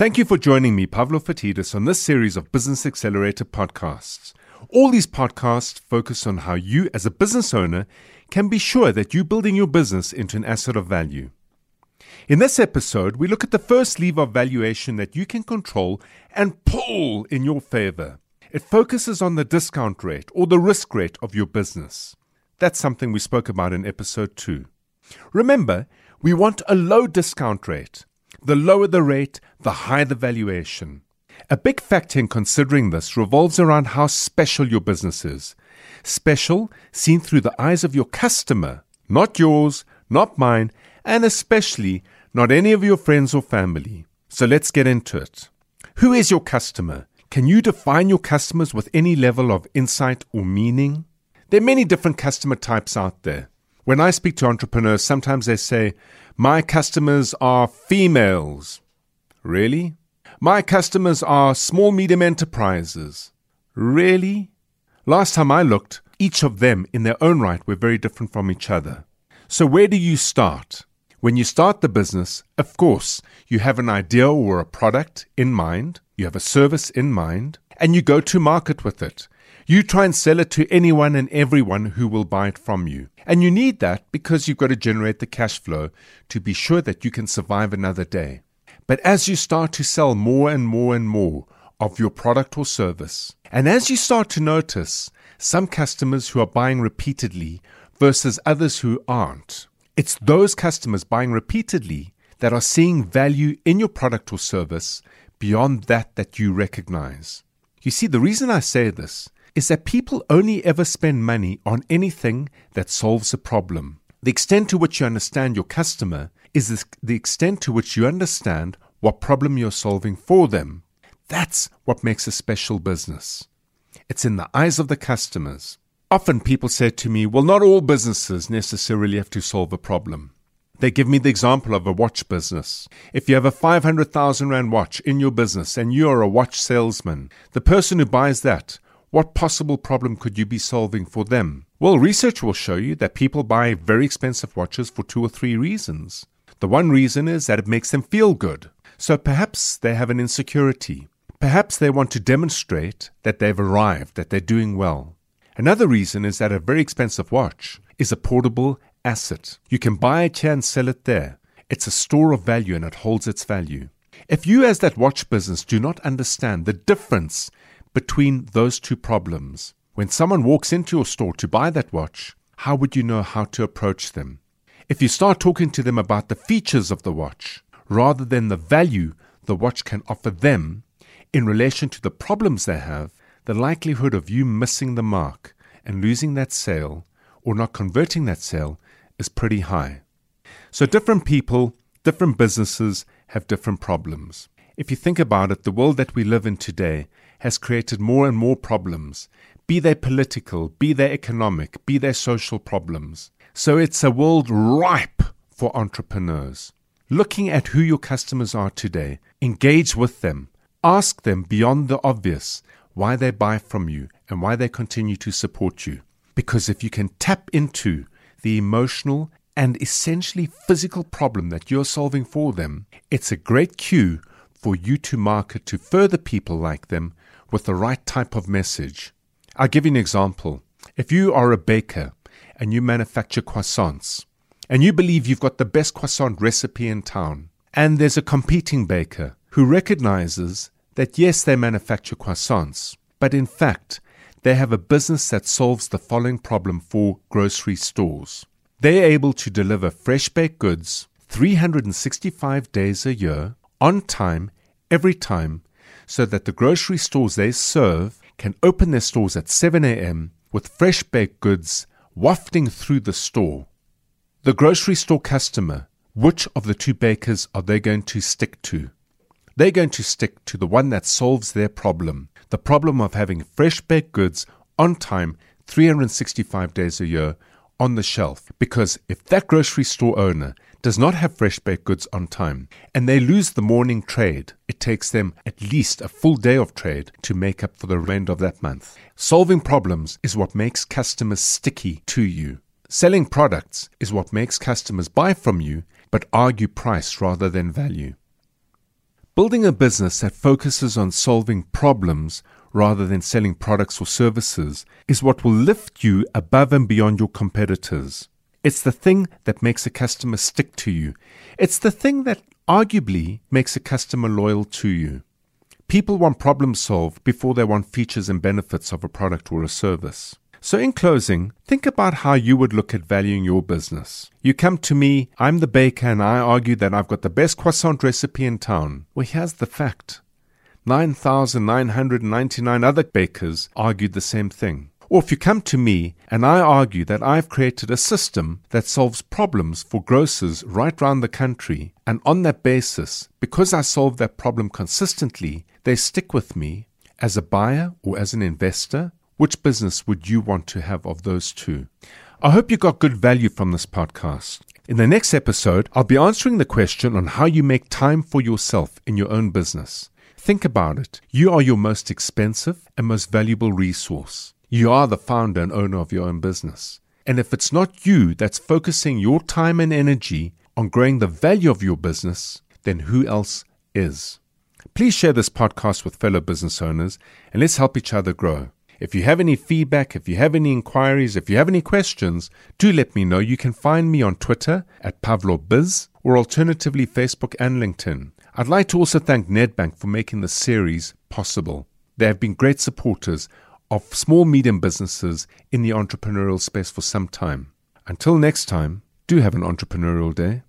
Thank you for joining me, Pavlo Phitidis, on this series of Business Accelerator podcasts. All these podcasts focus on how you, as a business owner, can be sure that you're building your business into an asset of value. In this episode, we look at the first lever of valuation that you can control and pull in your favor. It focuses on the discount rate or the risk rate of your business. That's something we spoke about in episode 2. Remember, we want a low discount rate. The lower the rate, the higher the valuation. A big factor in considering this revolves around how special your business is. Special seen through the eyes of your customer, not yours, not mine, and especially not any of your friends or family. So let's get into it. Who is your customer? Can you define your customers with any level of insight or meaning? There are many different customer types out there. When I speak to entrepreneurs, sometimes they say, My customers are females. Really? My customers are small medium enterprises. Really? Last time I looked, each of them in their own right were very different from each other. So, where do you start? When you start the business, of course, you have an idea or a product in mind, you have a service in mind, and you go to market with it. You try and sell it to anyone and everyone who will buy it from you. And you need that because you've got to generate the cash flow to be sure that you can survive another day. But as you start to sell more and more and more of your product or service, and as you start to notice some customers who are buying repeatedly versus others who aren't, it's those customers buying repeatedly that are seeing value in your product or service beyond that that you recognize. You see, the reason I say this is that people only ever spend money on anything that solves a problem. The extent to which you understand your customer is the extent to which you understand what problem you're solving for them. That's what makes a special business. It's in the eyes of the customers. Often people say to me, well, not all businesses necessarily have to solve a problem. They give me the example of a watch business. If you have a 500,000 Rand watch in your business and you are a watch salesman, the person who buys that what possible problem could you be solving for them? Well, research will show you that people buy very expensive watches for two or three reasons. The one reason is that it makes them feel good. So perhaps they have an insecurity. Perhaps they want to demonstrate that they've arrived, that they're doing well. Another reason is that a very expensive watch is a portable asset. You can buy it here and sell it there. It's a store of value and it holds its value. If you, as that watch business, do not understand the difference between those two problems. When someone walks into your store to buy that watch, how would you know how to approach them? If you start talking to them about the features of the watch rather than the value the watch can offer them in relation to the problems they have, the likelihood of you missing the mark and losing that sale or not converting that sale is pretty high. So, different people, different businesses have different problems. If you think about it, the world that we live in today has created more and more problems, be they political, be they economic, be they social problems. So it's a world ripe for entrepreneurs. Looking at who your customers are today, engage with them. Ask them beyond the obvious why they buy from you and why they continue to support you. Because if you can tap into the emotional and essentially physical problem that you're solving for them, it's a great cue for you to market to further people like them with the right type of message. I'll give you an example. If you are a baker and you manufacture croissants, and you believe you've got the best croissant recipe in town, and there's a competing baker who recognizes that yes, they manufacture croissants, but in fact, they have a business that solves the following problem for grocery stores. They're able to deliver fresh baked goods 365 days a year on time, every time, so that the grocery stores they serve can open their stores at 7 a.m. with fresh baked goods wafting through the store. The grocery store customer, which of the two bakers are they going to stick to? They're going to stick to the one that solves their problem the problem of having fresh baked goods on time 365 days a year on the shelf. Because if that grocery store owner does not have fresh baked goods on time and they lose the morning trade, it takes them at least a full day of trade to make up for the remainder of that month. Solving problems is what makes customers sticky to you. Selling products is what makes customers buy from you but argue price rather than value. Building a business that focuses on solving problems rather than selling products or services is what will lift you above and beyond your competitors. It's the thing that makes a customer stick to you. It's the thing that arguably makes a customer loyal to you. People want problems solved before they want features and benefits of a product or a service. So, in closing, think about how you would look at valuing your business. You come to me, I'm the baker, and I argue that I've got the best croissant recipe in town. Well, here's the fact 9,999 other bakers argued the same thing. Or if you come to me and I argue that I've created a system that solves problems for grocers right round the country, and on that basis, because I solve that problem consistently, they stick with me as a buyer or as an investor, which business would you want to have of those two? I hope you got good value from this podcast. In the next episode, I'll be answering the question on how you make time for yourself in your own business. Think about it. You are your most expensive and most valuable resource. You are the founder and owner of your own business. And if it's not you that's focusing your time and energy on growing the value of your business, then who else is? Please share this podcast with fellow business owners and let's help each other grow. If you have any feedback, if you have any inquiries, if you have any questions, do let me know. You can find me on Twitter at PavloBiz or alternatively Facebook and LinkedIn. I'd like to also thank Nedbank for making this series possible. They have been great supporters of small medium businesses in the entrepreneurial space for some time. Until next time, do have an entrepreneurial day.